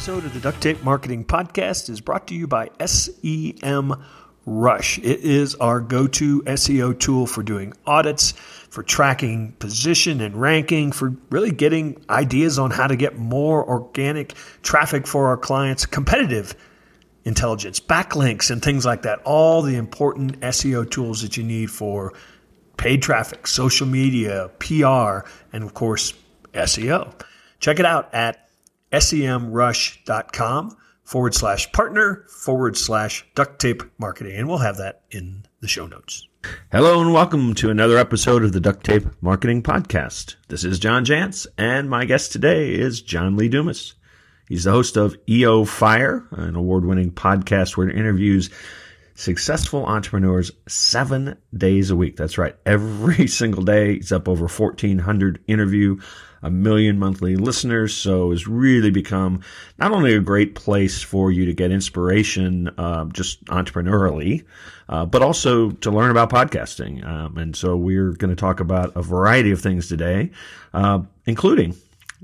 episode of the Duct Tape Marketing Podcast is brought to you by SEM Rush. It is our go to SEO tool for doing audits, for tracking position and ranking, for really getting ideas on how to get more organic traffic for our clients, competitive intelligence, backlinks, and things like that. All the important SEO tools that you need for paid traffic, social media, PR, and of course, SEO. Check it out at semrush.com forward slash partner forward slash duct tape marketing. And we'll have that in the show notes. Hello and welcome to another episode of the Duct Tape Marketing Podcast. This is John Jantsch, and my guest today is John Lee Dumas. He's the host of EOFire, an award winning podcast where it interviews successful entrepreneurs seven days a week. That's right. Every single day. He's up over 1,400 interview a million monthly listeners. So it's really become not only a great place for you to get inspiration, uh, just entrepreneurially, uh, but also to learn about podcasting. Um, and so we're going to talk about a variety of things today, uh, including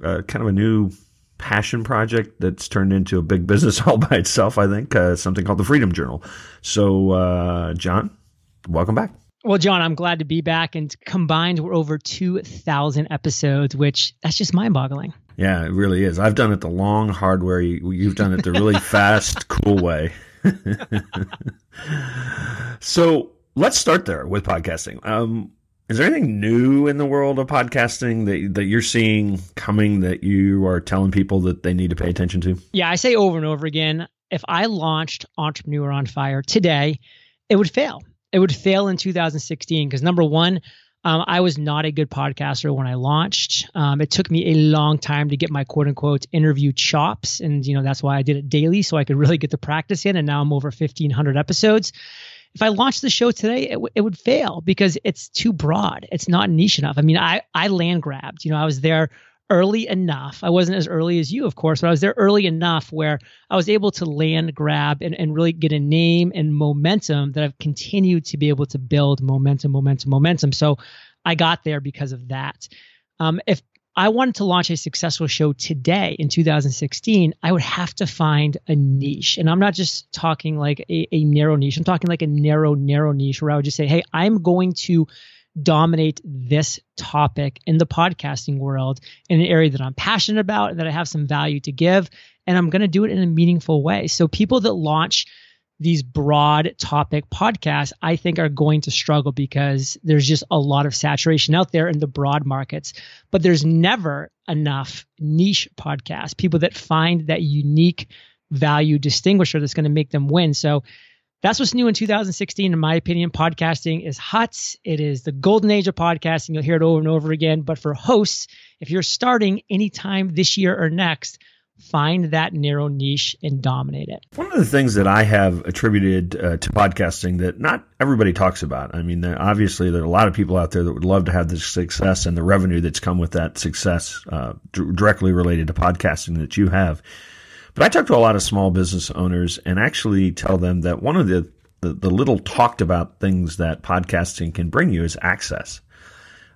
uh, kind of a new passion project that's turned into a big business all by itself, I think, uh, something called the Freedom Journal. So, uh, John, welcome back. Well, John, I'm glad to be back. And combined, we're over 2,000 episodes, which that's just mind boggling. Yeah, it really is. I've done it the long, hard way. You've done it the really fast, cool way. so let's start there with podcasting. Um, is there anything new in the world of podcasting that that you're seeing coming that you are telling people that they need to pay attention to? Yeah, I say over and over again. If I launched Entrepreneur on Fire today, it would fail it would fail in 2016 because number one, um, I was not a good podcaster when I launched. Um, it took me a long time to get my quote unquote interview chops. And, you know, that's why I did it daily so I could really get the practice in. And now I'm over 1,500 episodes. If I launched the show today, it, w- it would fail because it's too broad. It's not niche enough. I mean, I, I land grabbed. You know, I was there early enough. I wasn't as early as you, of course, but I was there early enough where I was able to land grab and, and really get a name and momentum that I've continued to be able to build momentum, momentum, momentum. So I got there because of that. Um, if I wanted to launch a successful show today in 2016, I would have to find a niche. And I'm not just talking like a, a narrow niche, I'm talking like a narrow, narrow niche where I would just say, hey, I'm going to dominate this topic in the podcasting world in an area that I'm passionate about that I have some value to give. And I'm going to do it in a meaningful way. So people that launch these broad topic podcasts, I think are going to struggle because there's just a lot of saturation out there in the broad markets. But there's never enough niche podcasts, people that find that unique value distinguisher that's going to make them win. So that's what's new in 2016, in my opinion. Podcasting is hot. It is the golden age of podcasting. You'll hear it over and over again. But for hosts, if you're starting anytime this year or next, find that narrow niche and dominate it. One of the things that I have attributed uh, to podcasting that not everybody talks about. I mean, obviously, there are a lot of people out there that would love to have the success and the revenue that's come with that success uh, d- directly related to podcasting that you have. But I talk to a lot of small business owners and actually tell them that one of the, the, the little talked about things that podcasting can bring you is access.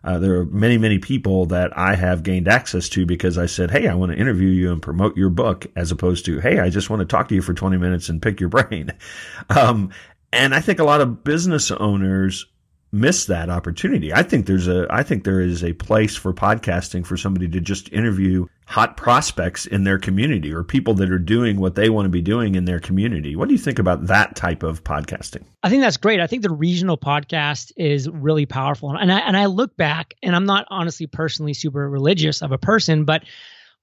Uh, there are many, many people that I have gained access to because I said, Hey, I want to interview you and promote your book as opposed to, Hey, I just want to talk to you for 20 minutes and pick your brain. Um, and I think a lot of business owners miss that opportunity. I think there's a I think there is a place for podcasting for somebody to just interview hot prospects in their community or people that are doing what they want to be doing in their community. What do you think about that type of podcasting? I think that's great. I think the regional podcast is really powerful. And I and I look back and I'm not honestly personally super religious of a person, but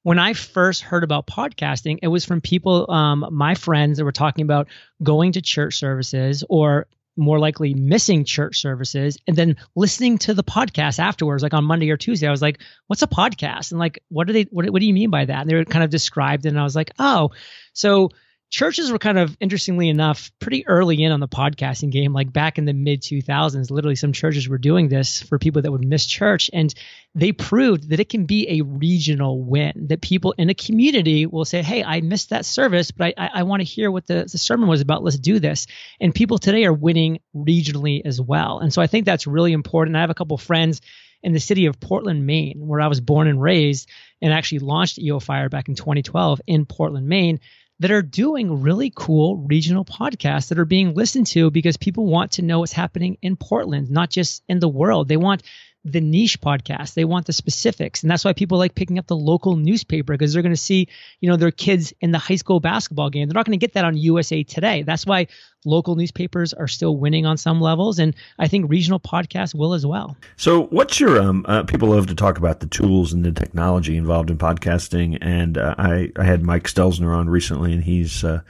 when I first heard about podcasting, it was from people, um, my friends that were talking about going to church services or more likely missing church services and then listening to the podcast afterwards like on monday or tuesday i was like what's a podcast? And like what do they what, what do you mean by that? And they were kind of described and i was like oh so churches were kind of interestingly enough pretty early in on the podcasting game like back in the mid 2000s literally some churches were doing this for people that would miss church and they proved that it can be a regional win that people in a community will say hey i missed that service but i, I, I want to hear what the, the sermon was about. Let's do this. And people today are winning regionally as well. And so i think that's really important. I have a couple friends in the city of Portland, Maine, where I was born and raised, and actually launched EOFire back in 2012 in Portland, Maine, that are doing really cool regional podcasts that are being listened to because people want to know what's happening in Portland, not just in the world. They want the niche podcast. They want the specifics. And that's why people like picking up the local newspaper because they're going to see, you know, their kids in the high school basketball game. They're not going to get that on USA Today. That's why local newspapers are still winning on some levels. And I think regional podcasts will as well. So, what's your, um, uh, people love to talk about the tools and the technology involved in podcasting. And uh, I, I had Mike Stelzner on recently, and he's, uh,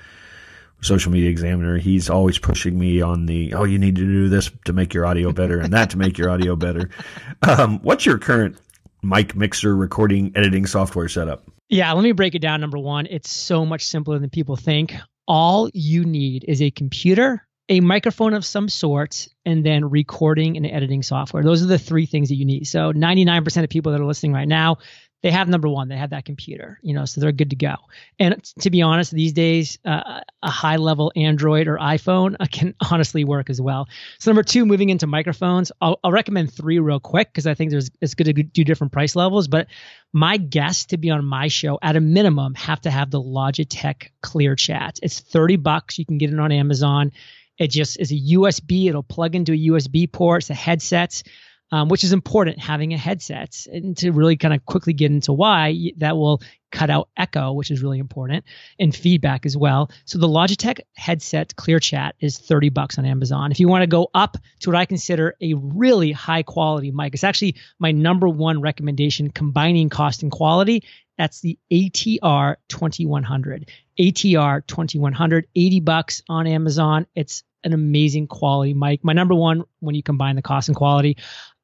social media examiner, he's always pushing me on the, oh, you need to do this to make your audio better and that to make your audio better. Um, what's your current mic mixer recording editing software setup? Yeah, let me break it down. Number one, it's so much simpler than people think. All you need is a computer, a microphone of some sort, and then recording and editing software. Those are the three things that you need. So 99% of people that are listening right now, they have number one, they have that computer, you know, so they're good to go. And to be honest, these days, uh, a high level Android or iPhone uh, can honestly work as well. So number two, moving into microphones, I'll, I'll recommend three real quick because I think there's it's good to do different price levels. But my guests to be on my show at a minimum have to have the Logitech ClearChat. It's 30 bucks. You can get it on Amazon. It just is a USB. It'll plug into a USB port. It's a headset um, which is important having a headset and to really kind of quickly get into why that will cut out echo, which is really important, and feedback as well. So the Logitech headset ClearChat is 30 bucks on Amazon. If you want to go up to what I consider a really high quality mic, it's actually my number one recommendation combining cost and quality. That's the ATR 2100. ATR 2100, 80 bucks on Amazon. It's an amazing quality mic. My number one when you combine the cost and quality.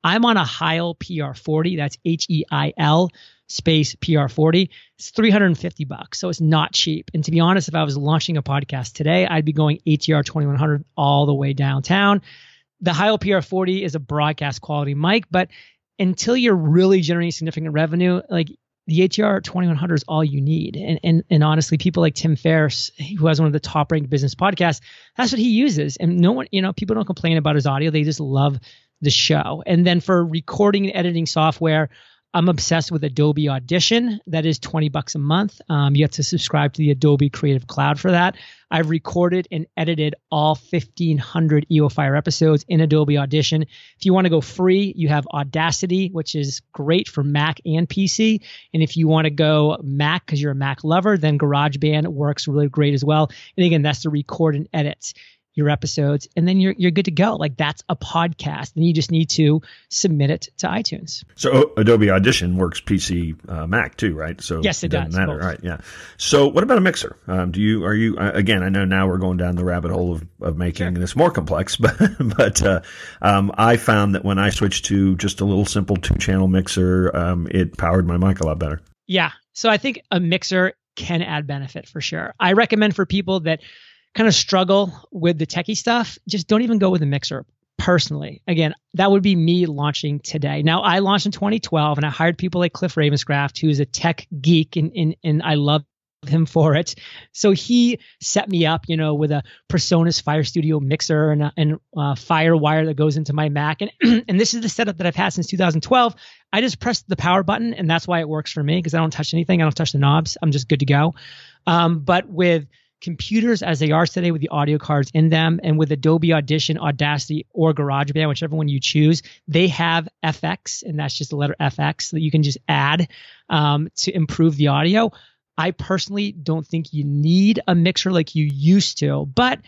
I'm on a Heil PR40. That's H E I L space PR40. It's 350 bucks. So it's not cheap. And to be honest, if I was launching a podcast today, I'd be going ATR 2100 all the way downtown. The Heil PR40 is a broadcast quality mic, but until you're really generating significant revenue, like the ATR 2100 is all you need. And, and, and honestly, people like Tim Ferriss, who has one of the top ranked business podcasts, that's what he uses. And no one, you know, people don't complain about his audio. They just love the show. And then for recording and editing software, I'm obsessed with Adobe Audition. That is 20 bucks a month. Um, you have to subscribe to the Adobe Creative Cloud for that. I've recorded and edited all 1,500 EOFire episodes in Adobe Audition. If you want to go free, you have Audacity, which is great for Mac and PC. And if you want to go Mac because you're a Mac lover, then GarageBand works really great as well. And again, that's to record and edit your episodes, and then you're you're good to go. Like that's a podcast, and you just need to submit it to iTunes. So Adobe Audition works PC, uh, Mac too, right? So yes, it, it doesn't does, matter, both. right? Yeah. So what about a mixer? Um, do you are you uh, again? I know now we're going down the rabbit hole of, of making sure. this more complex, but but uh, um, I found that when I switched to just a little simple two channel mixer, um, it powered my mic a lot better. Yeah. So I think a mixer can add benefit for sure. I recommend for people that kind of struggle with the techie stuff, just don't even go with a mixer. Personally, again, that would be me launching today. Now, I launched in 2012 and I hired people like Cliff Ravenscraft, who's a tech geek, and, and, and I love him for it. So he set me up, you know, with a PreSonus FireStudio mixer and a, and a FireWire that goes into my Mac. And and this is the setup that I've had since 2012. I just press the power button, and that's why it works for me because I don't touch anything. I don't touch the knobs. I'm just good to go. Um, but with computers as they are today with the audio cards in them and with Adobe Audition, Audacity, or GarageBand, whichever one you choose, they have FX, and that's just the letter FX that you can just add um, to improve the audio. I personally don't think you need a mixer like you used to, but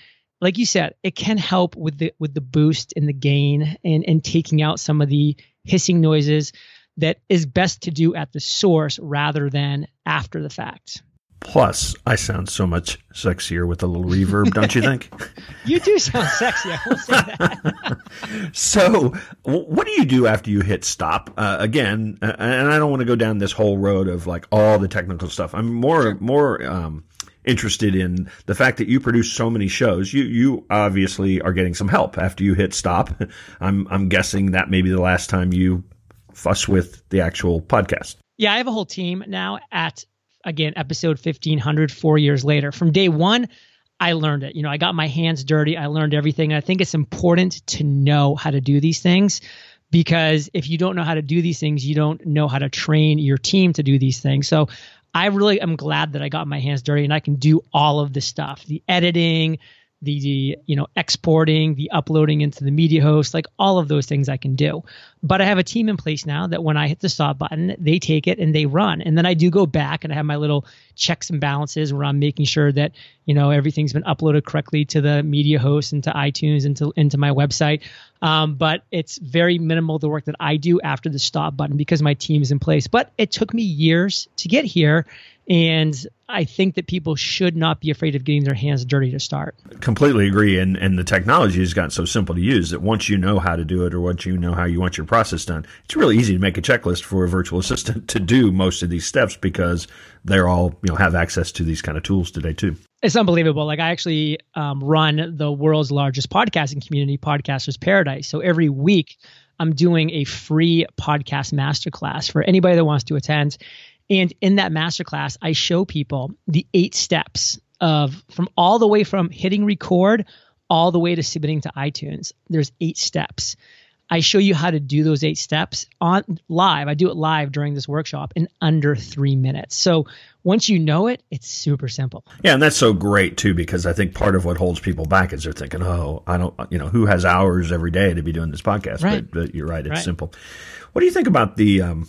like you said, it can help with the with the boost and the gain and and taking out some of the hissing noises that is best to do at the source rather than after the fact. Plus, I sound so much sexier with a little reverb, don't you think? you do sound sexy. I will say that. so, what do you do after you hit stop? Uh, again, and I don't want to go down this whole road of like all the technical stuff. I'm more sure. more um, interested in the fact that you produce so many shows. You you obviously are getting some help after you hit stop. I'm I'm guessing that may be the last time you fuss with the actual podcast. Yeah, I have a whole team now at again, episode 1500, four years later. From day one, I learned it. You know, I got my hands dirty. I learned everything. And I think it's important to know how to do these things because if you don't know how to do these things, you don't know how to train your team to do these things. So I really am glad that I got my hands dirty and I can do all of this stuff the editing, the you know exporting, the uploading into the media host, like all of those things I can do. But I have a team in place now that when I hit the stop button, they take it and they run. And then I do go back and I have my little checks and balances where I'm making sure that you know everything's been uploaded correctly to the media host into iTunes into into my website. Um, but it's very minimal the work that I do after the stop button because my team is in place. But it took me years to get here and I think that people should not be afraid of getting their hands dirty to start. Completely agree. And and the technology has gotten so simple to use that once you know how to do it or once you know how you want your process done, it's really easy to make a checklist for a virtual assistant to do most of these steps because they're all you know have access to these kind of tools today too. It's unbelievable. Like I actually um, run the world's largest podcasting community, Podcasters Paradise. So every week. I'm doing a free podcast masterclass for anybody that wants to attend and in that masterclass, I show people the eight steps of from all the way from hitting record all the way to submitting to iTunes. There's eight steps. I show you how to do those eight steps on live. I do it live during this workshop in under three minutes. So once you know it, it's super simple. Yeah, and that's so great too because I think part of what holds people back is they're thinking, "Oh, I don't, you know, who has hours every day to be doing this podcast?" Right. But, but you're right; it's right. simple. What do you think about the um,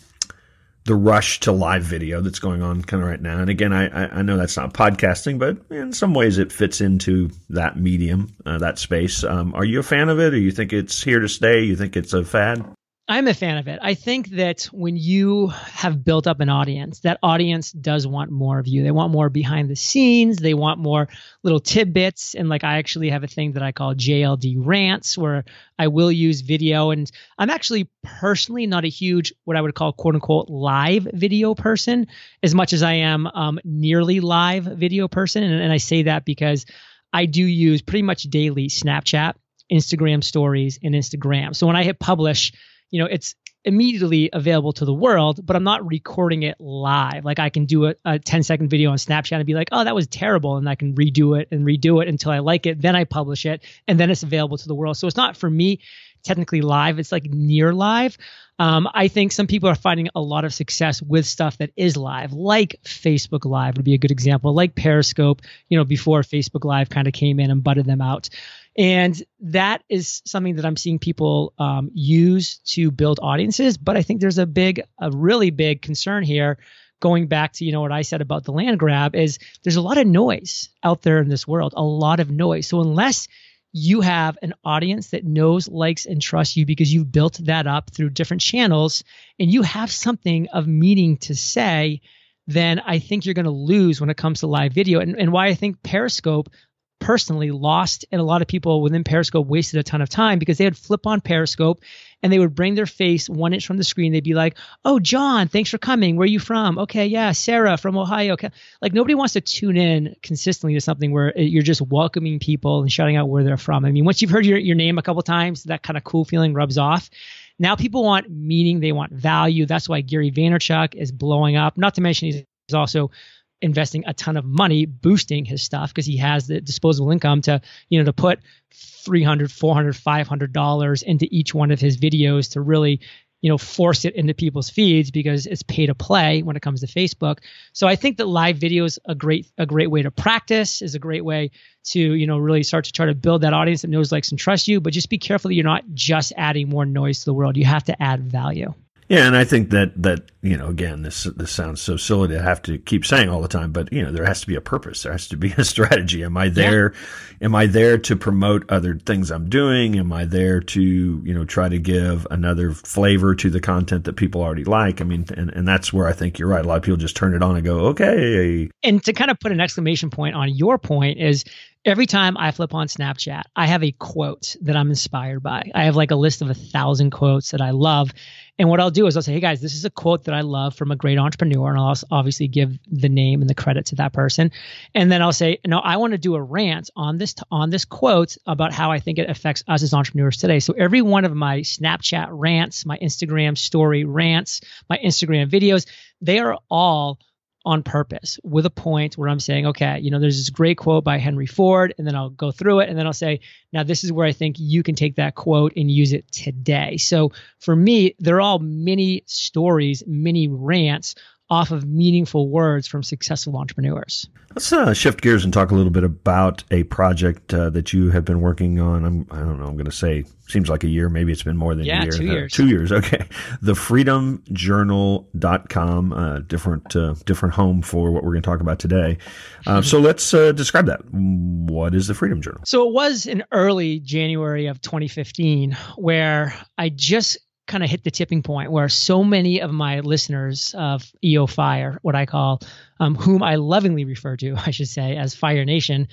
the rush to live video that's going on kind of right now. And again, I, I know that's not podcasting, but in some ways it fits into that medium, uh, that space. Um, are you a fan of it, or you think it's here to stay? You think it's a fad? I'm a fan of it. I think that when you have built up an audience, that audience does want more of you. They want more behind the scenes. They want more little tidbits. And like I actually have a thing that I call JLD rants where I will use video. And I'm actually personally not a huge, what I would call quote unquote live video person as much as I am um, nearly live video person. And, and I say that because I do use pretty much daily Snapchat, Instagram stories, and Instagram. So when I hit publish, you know, it's immediately available to the world, but I'm not recording it live. Like I can do a, a 10 second video on Snapchat and be like, oh, that was terrible. And I can redo it and redo it until I like it. Then I publish it and then it's available to the world. So it's not for me technically live, it's like near live. Um, I think some people are finding a lot of success with stuff that is live, like Facebook Live would be a good example, like Periscope, you know, before Facebook Live kind of came in and butted them out. And that is something that I'm seeing people um, use to build audiences. But I think there's a big, a really big concern here. Going back to you know what I said about the land grab is there's a lot of noise out there in this world, a lot of noise. So unless you have an audience that knows, likes, and trusts you because you've built that up through different channels, and you have something of meaning to say, then I think you're going to lose when it comes to live video. And, and why I think Periscope personally lost and a lot of people within Periscope wasted a ton of time because they would flip on Periscope and they would bring their face one inch from the screen. They'd be like, "Oh, John, thanks for coming. Where are you from? Okay, yeah, Sarah from Ohio." Okay. Like nobody wants to tune in consistently to something where you're just welcoming people and shouting out where they're from. I mean, once you've heard your, your name a couple times, that kind of cool feeling rubs off. Now people want meaning, they want value. That's why Gary Vaynerchuk is blowing up. Not to mention he's also investing a ton of money boosting his stuff because he has the disposable income to you know to put 300 400 500 dollars into each one of his videos to really you know force it into people's feeds because it's pay to play when it comes to Facebook. So I think that live video is a great a great way to practice is a great way to you know really start to try to build that audience that knows likes and trusts you but just be careful that you're not just adding more noise to the world. You have to add value. Yeah, and I think that that you know, again, this this sounds so silly to have to keep saying all the time, but you know, there has to be a purpose. There has to be a strategy. Am I there? Yeah. Am I there to promote other things I'm doing? Am I there to you know try to give another flavor to the content that people already like? I mean, and and that's where I think you're right. A lot of people just turn it on and go, okay. And to kind of put an exclamation point on your point is every time I flip on Snapchat, I have a quote that I'm inspired by. I have like a list of a thousand quotes that I love. And what I'll do is I'll say, hey guys, this is a quote that I love from a great entrepreneur. And I'll obviously give the name and the credit to that person. And then I'll say, no, I want to do a rant on this, on this quote about how I think it affects us as entrepreneurs today. So every one of my Snapchat rants, my Instagram story rants, my Instagram videos, they are all on purpose with a point where I'm saying, okay, you know, there's this great quote by Henry Ford, and then I'll go through it, and then I'll say, now this is where I think you can take that quote and use it today. So for me, they're all mini stories, mini rants off of meaningful words from successful entrepreneurs. Let's uh, shift gears and talk a little bit about a project uh, that you have been working on. I'm, I don't know. I'm going to say seems like a year. Maybe it's been more than yeah, a year. two years. Uh, two years. Okay. The freedomjournal.com, uh, different, uh, different home for what we're going to talk about today. Uh, so let's uh, describe that. What is the Freedom Journal? So it was in early January of 2015 where I just kind of hit the tipping point where so many of my listeners of EOFire, what I call, um, whom I lovingly refer to, I should say, as Fire Nation,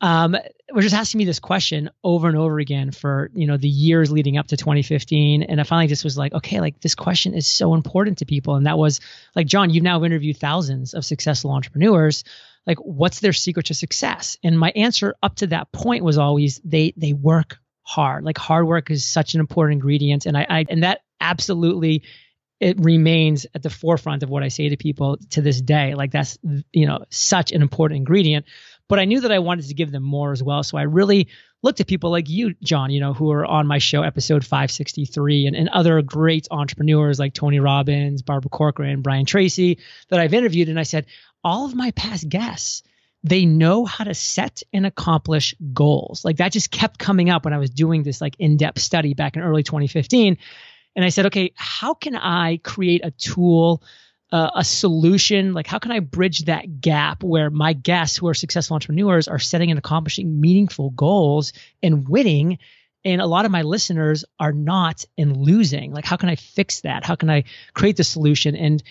um, were just asking me this question over and over again for you know the years leading up to 2015, and I finally just was like, okay, like this question is so important to people, and that was like, John, you've now interviewed thousands of successful entrepreneurs. Like, what's their secret to success? And my answer up to that point was always they they work hard. Like hard work is such an important ingredient, and I, I and that absolutely it remains at the forefront of what I say to people to this day. Like that's you know such an important ingredient. But I knew that I wanted to give them more as well. So I really looked at people like you, John, you know, who are on my show, episode 563, and, and other great entrepreneurs like Tony Robbins, Barbara Corcoran, Brian Tracy that I've interviewed. And I said, all of my past guests they know how to set and accomplish goals. Like that just kept coming up when I was doing this like in-depth study back in early 2015. And I said, okay, how can I create a tool, uh, a solution? Like how can I bridge that gap where my guests who are successful entrepreneurs are setting and accomplishing meaningful goals and winning and a lot of my listeners are not and losing like how can i fix that how can i create the solution and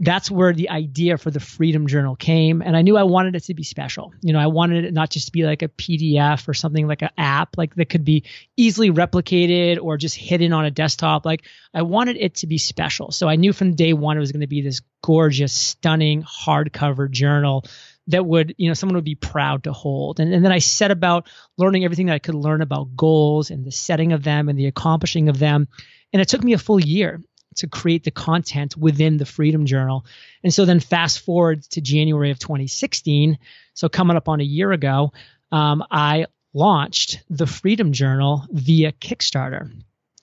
that's where the idea for the Freedom Journal came. And I knew I wanted it to be special. You know, I wanted it not just to be like a PDF or something like an app, like that could be easily replicated or just hidden on a desktop. Like I wanted it to be special. So I knew from day one it was going to be this gorgeous, stunning hardcover journal that would, you know, someone would be proud to hold. And, and then I set about learning everything that I could learn about goals and the setting of them and the accomplishing of them. And it took me a full year to create the content within the Freedom Journal. And so then fast forward to January of 2016. So coming up on a year ago, um, I launched the Freedom Journal via Kickstarter.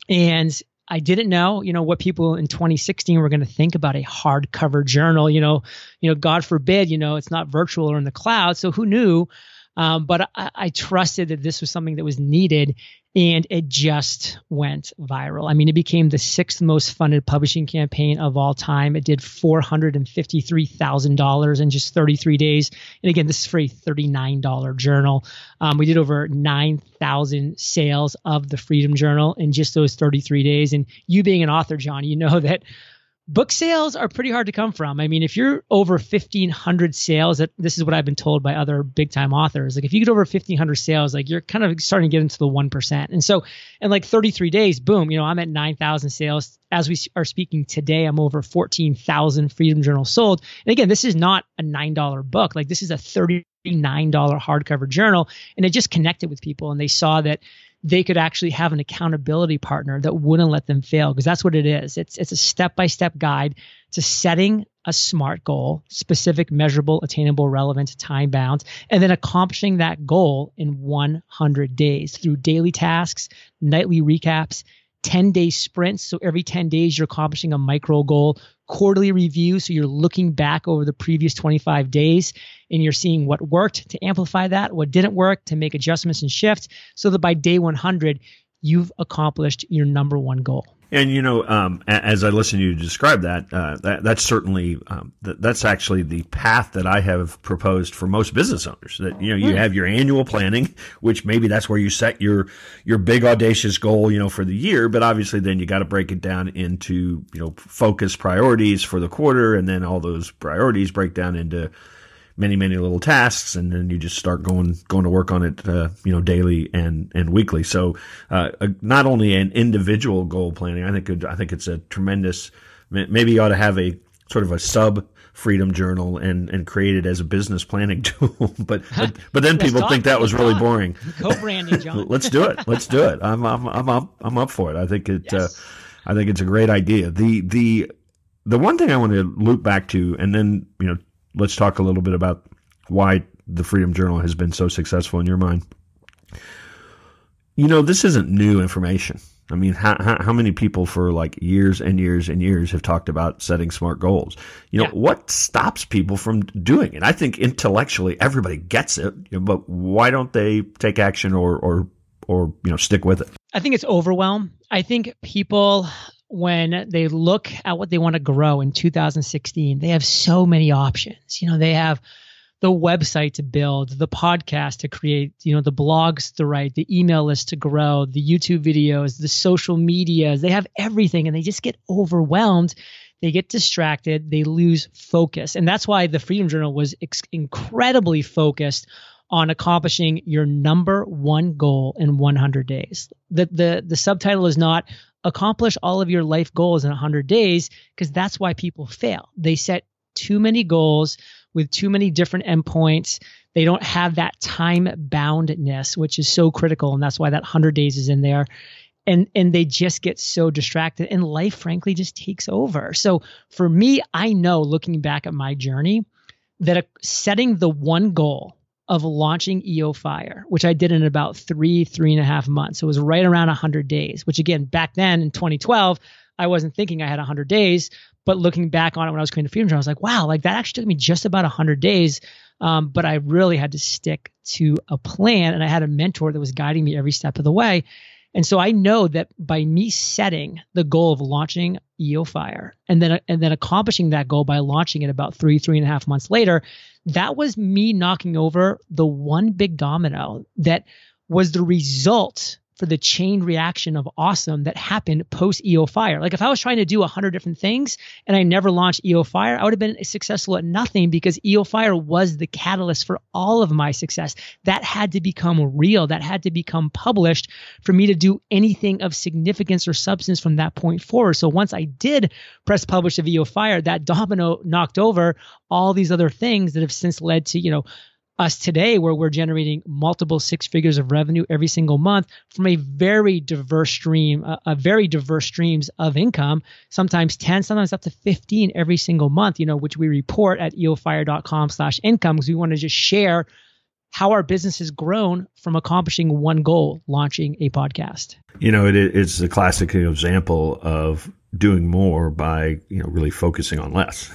And I didn't know, you know, what people in 2016 were going to think about a hardcover journal. You know, you know, God forbid, you know, it's not virtual or in the cloud. So who knew um, but I, I, trusted that this was something that was needed and it just went viral. I mean, it became the sixth most funded publishing campaign of all time. It did $453,000 in just 33 days. And again, this is for a $39 journal. Um, we did over 9,000 sales of the Freedom Journal in just those 33 days. And you being an author, John, you know that book sales are pretty hard to come from. I mean, if you're over 1500 sales, that this is what I've been told by other big time authors. Like if you get over 1500 sales, like you're kind of starting to get into the 1%. And so in like 33 days, boom, you know, I'm at 9,000 sales. As we are speaking today, I'm over 14,000 Freedom Journals sold. And again, this is not a $9 book. Like this is a $39 hardcover journal. And it just connected with people and they saw that they could actually have an accountability partner that wouldn't let them fail because that's what it is. It's it's a step-by-step guide to setting a smart goal, specific, measurable, attainable, relevant, time bound, and then accomplishing that goal in 100 days through daily tasks, nightly recaps, 10 day sprints. So every 10 days, you're accomplishing a micro goal, quarterly review. So you're looking back over the previous 25 days and you're seeing what worked to amplify that, what didn't work to make adjustments and shift so that by day 100, you've accomplished your number one goal. And you know, um, as I listen to you describe that, uh, that that's certainly um, th- that's actually the path that I have proposed for most business owners. That you know, you hmm. have your annual planning, which maybe that's where you set your your big audacious goal, you know, for the year. But obviously, then you got to break it down into you know focus priorities for the quarter, and then all those priorities break down into many many little tasks and then you just start going going to work on it uh, you know daily and and weekly. So uh, not only an individual goal planning i think it, i think it's a tremendous maybe you ought to have a sort of a sub freedom journal and and create it as a business planning tool but but, but then people think that was really boring. Co-branding john. Let's do it. Let's do it. I'm i'm i'm up i'm up for it. I think it uh, yes. uh, i think it's a great idea. The the the one thing i want to loop back to and then you know let's talk a little bit about why the Freedom Journal has been so successful in your mind. You know, this isn't new information. I mean, how, how, how, many people for like years and years and years have talked about setting smart goals? You know, yeah. what stops people from doing it? I think intellectually everybody gets it, you know, but why don't they take action or, or, or, you know, stick with it? I think it's overwhelm. I think people, when they look at what they want to grow in 2016, they have so many options. You know, they have the website to build, the podcast to create, you know, the blogs to write, the email list to grow, the YouTube videos, the social medias. They have everything and they just get overwhelmed. They get distracted. They lose focus. And that's why the Freedom Journal was ex- incredibly focused on accomplishing your number one goal in 100 days. The, the, the subtitle is not accomplish all of your life goals in 100 days because that's why people fail. They set too many goals with too many different endpoints. They don't have that time boundness, which is so critical. And that's why that 100 days is in there. And, and they just get so distracted and life frankly just takes over. So for me, I know looking back at my journey that a, setting the one goal of launching EOFire, which I did in about three, three and a half months. So it was right around 100 days, which again, back then in 2012, I wasn't thinking I had 100 days, but looking back on it when I was creating the Freedom Journal, I was like, wow, like that actually took me just about 100 days. Um, but I really had to stick to a plan and I had a mentor that was guiding me every step of the way. And so I know that by me setting the goal of launching EO Fire and then and then accomplishing that goal by launching it about three, three and a half months later, that was me knocking over the one big domino that was the result for the chain reaction of awesome that happened post EOFire. Like if I was trying to do a hundred different things and I never launched EOFire, I would have been successful at nothing because EOFire was the catalyst for all of my success. That had to become real. That had to become published for me to do anything of significance or substance from that point forward. So once I did press publish of EOFire, that domino knocked over all these other things that have since led to, you know, us today where we're generating multiple six figures of revenue every single month from a very diverse stream a, a, very diverse streams of income sometimes 10 sometimes up to 15 every single month you know which we report at eofire.com slash income because we want to just share how our business has grown from accomplishing one goal launching a podcast you know it, it's a classic example of doing more by you know really focusing on less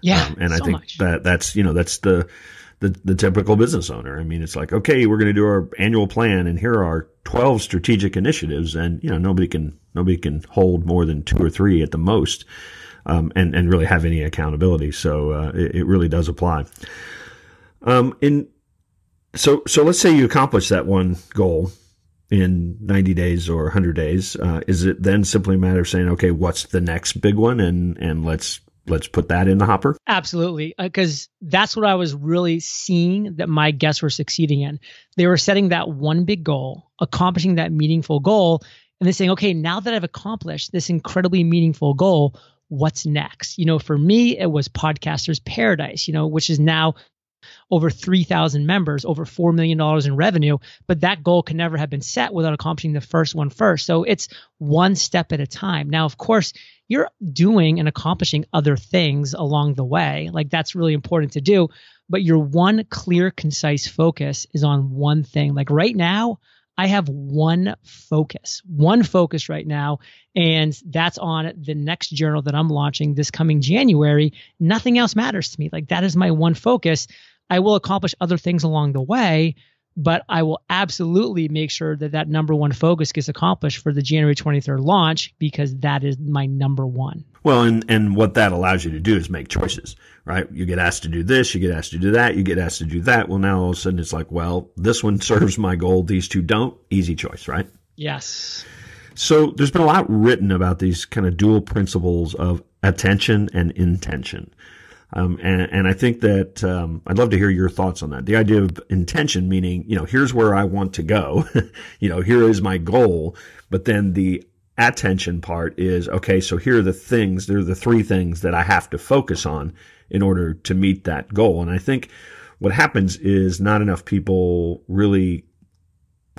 yeah um, and so i think much. that that's you know that's the the, the typical business owner. I mean, it's like, okay, we're going to do our annual plan and here are our 12 strategic initiatives. And, you know, nobody can, nobody can hold more than two or three at the most. Um, and, and really have any accountability. So, uh, it, it, really does apply. Um, in, so, so let's say you accomplish that one goal in 90 days or 100 days. Uh, is it then simply a matter of saying, okay, what's the next big one? And, and let's let's put that in the hopper? Absolutely. Because uh, that's what I was really seeing that my guests were succeeding in. They were setting that one big goal, accomplishing that meaningful goal, and then saying, okay, now that I've accomplished this incredibly meaningful goal, what's next? You know, for me, it was Podcasters Paradise, you know, which is now over 3,000 members, over $4 million in revenue. But that goal can never have been set without accomplishing the first one first. So it's one step at a time. Now, of course, you're doing and accomplishing other things along the way. Like that's really important to do. But your one clear, concise focus is on one thing. Like right now, I have one focus, one focus right now, and that's on the next journal that I'm launching this coming January. Nothing else matters to me. Like that is my one focus. I will accomplish other things along the way, but I will absolutely make sure that that number one focus gets accomplished for the January 23rd launch because that is my number one. Well, and, and what that allows you to do is make choices, right? You get asked to do this, you get asked to do that, you get asked to do that. Well, now all of a sudden it's like, well, this one serves my goal, these two don't. Easy choice, right? Yes. So there's been a lot written about these kind of dual principles of attention and intention. Um, and, and I think that um, I'd love to hear your thoughts on that. The idea of intention, meaning, you know, here's where I want to go, you know, here is my goal, but then the attention part is okay. So here are the things. There are the three things that I have to focus on in order to meet that goal. And I think what happens is not enough people really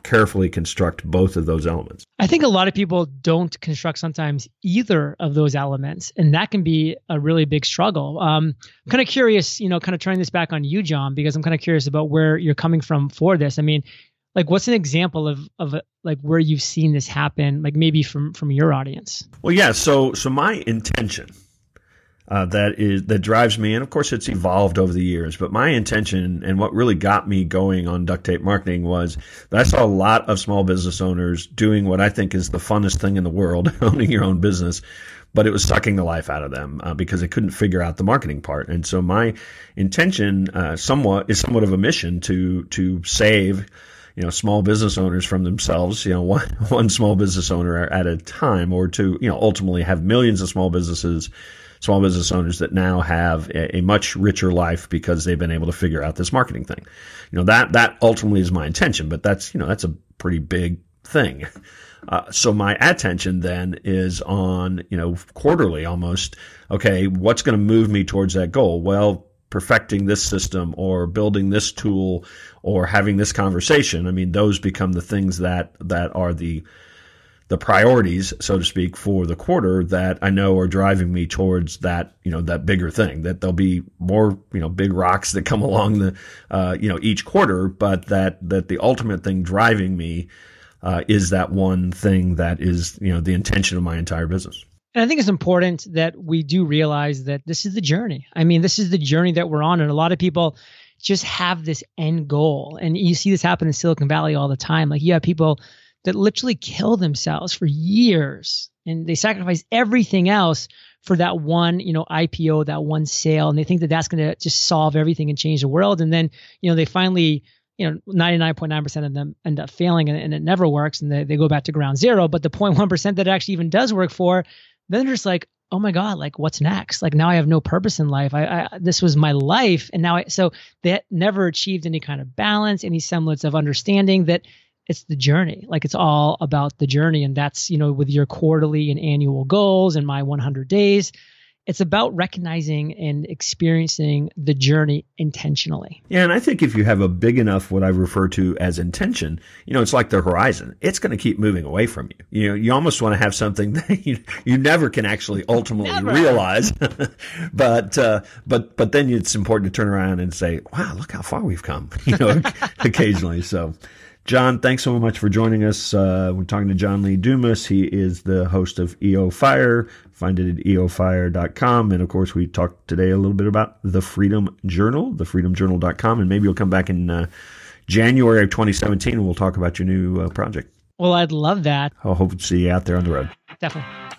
carefully construct both of those elements. I think a lot of people don't construct sometimes either of those elements, and that can be a really big struggle. Um, I'm kind of curious, you know, kind of turning this back on you, John, because I'm kind of curious about where you're coming from for this. I mean, like, what's an example of of like where you've seen this happen, like maybe from from your audience? Well, yeah. So, so my intention uh, that is that drives me, and of course it's evolved over the years. But my intention and what really got me going on duct tape marketing was that I saw a lot of small business owners doing what I think is the funnest thing in the world, owning your own business. But it was sucking the life out of them uh, because they couldn't figure out the marketing part. And so my intention, uh, somewhat, is somewhat of a mission to to save you know small business owners from themselves you know one one small business owner at a time or to you know ultimately have millions of small businesses small business owners that now have a, a, much richer life because they've been able to figure out this marketing thing. You know, that, that ultimately is my intention, but that's, you know, that's a pretty big thing. Uh, so my attention then is on, you know, quarterly almost, okay, what's going to move me towards that goal? Well, perfecting this system or building this tool or having this conversation. I mean, those become the things that, that are the, the priorities, so to speak, for the quarter that I know are driving me towards that, you know, that bigger thing. That there'll be more, you know, big rocks that come along the, uh, you know, each quarter, but that that the ultimate thing driving me uh, is that one thing that is, you know, the intention of my entire business. And I think it's important that we do realize that this is the journey. I mean, this is the journey that we're on, and a lot of people just have this end goal, and you see this happen in Silicon Valley all the time. Like you have people that literally kill themselves for years and they sacrifice everything else for that one, you know, IPO, that one sale, and they think that that's going to just solve everything and change the world. And then, you know, they finally, you know, 99.9% of them end up failing and, and it never works and they, they go back to ground zero. But the 0.1% that actually even does work for, then they're just like, oh my god like what's next like now i have no purpose in life i, I this was my life and now i so they never achieved any kind of balance any semblance of understanding that it's the journey. Like it's all about the journey. And that's, you know, with your quarterly and annual goals and my 100 days, it's about recognizing and experiencing the journey intentionally. Yeah, and I think if you have a big enough what I refer to as intention, you know, it's like the horizon. It's going to keep moving away from you. You know, you almost want to have something that you, you never can actually ultimately never. realize. but uh, but but then it's important to turn around and say, "Wow, look how far we've come." You know, occasionally. So John, thanks so much for joining us. Uh, we're talking to John Lee Dumas. He is the host of EOFire. Find it at eofire.com. And of course, we talked today a little bit about the Freedom Journal, thefreedomjournal.com. And maybe you'll come back in uh, January of 2017 and we'll talk about your new uh, project. Well, I'd love that. I hope to see you out there on the road. Definitely.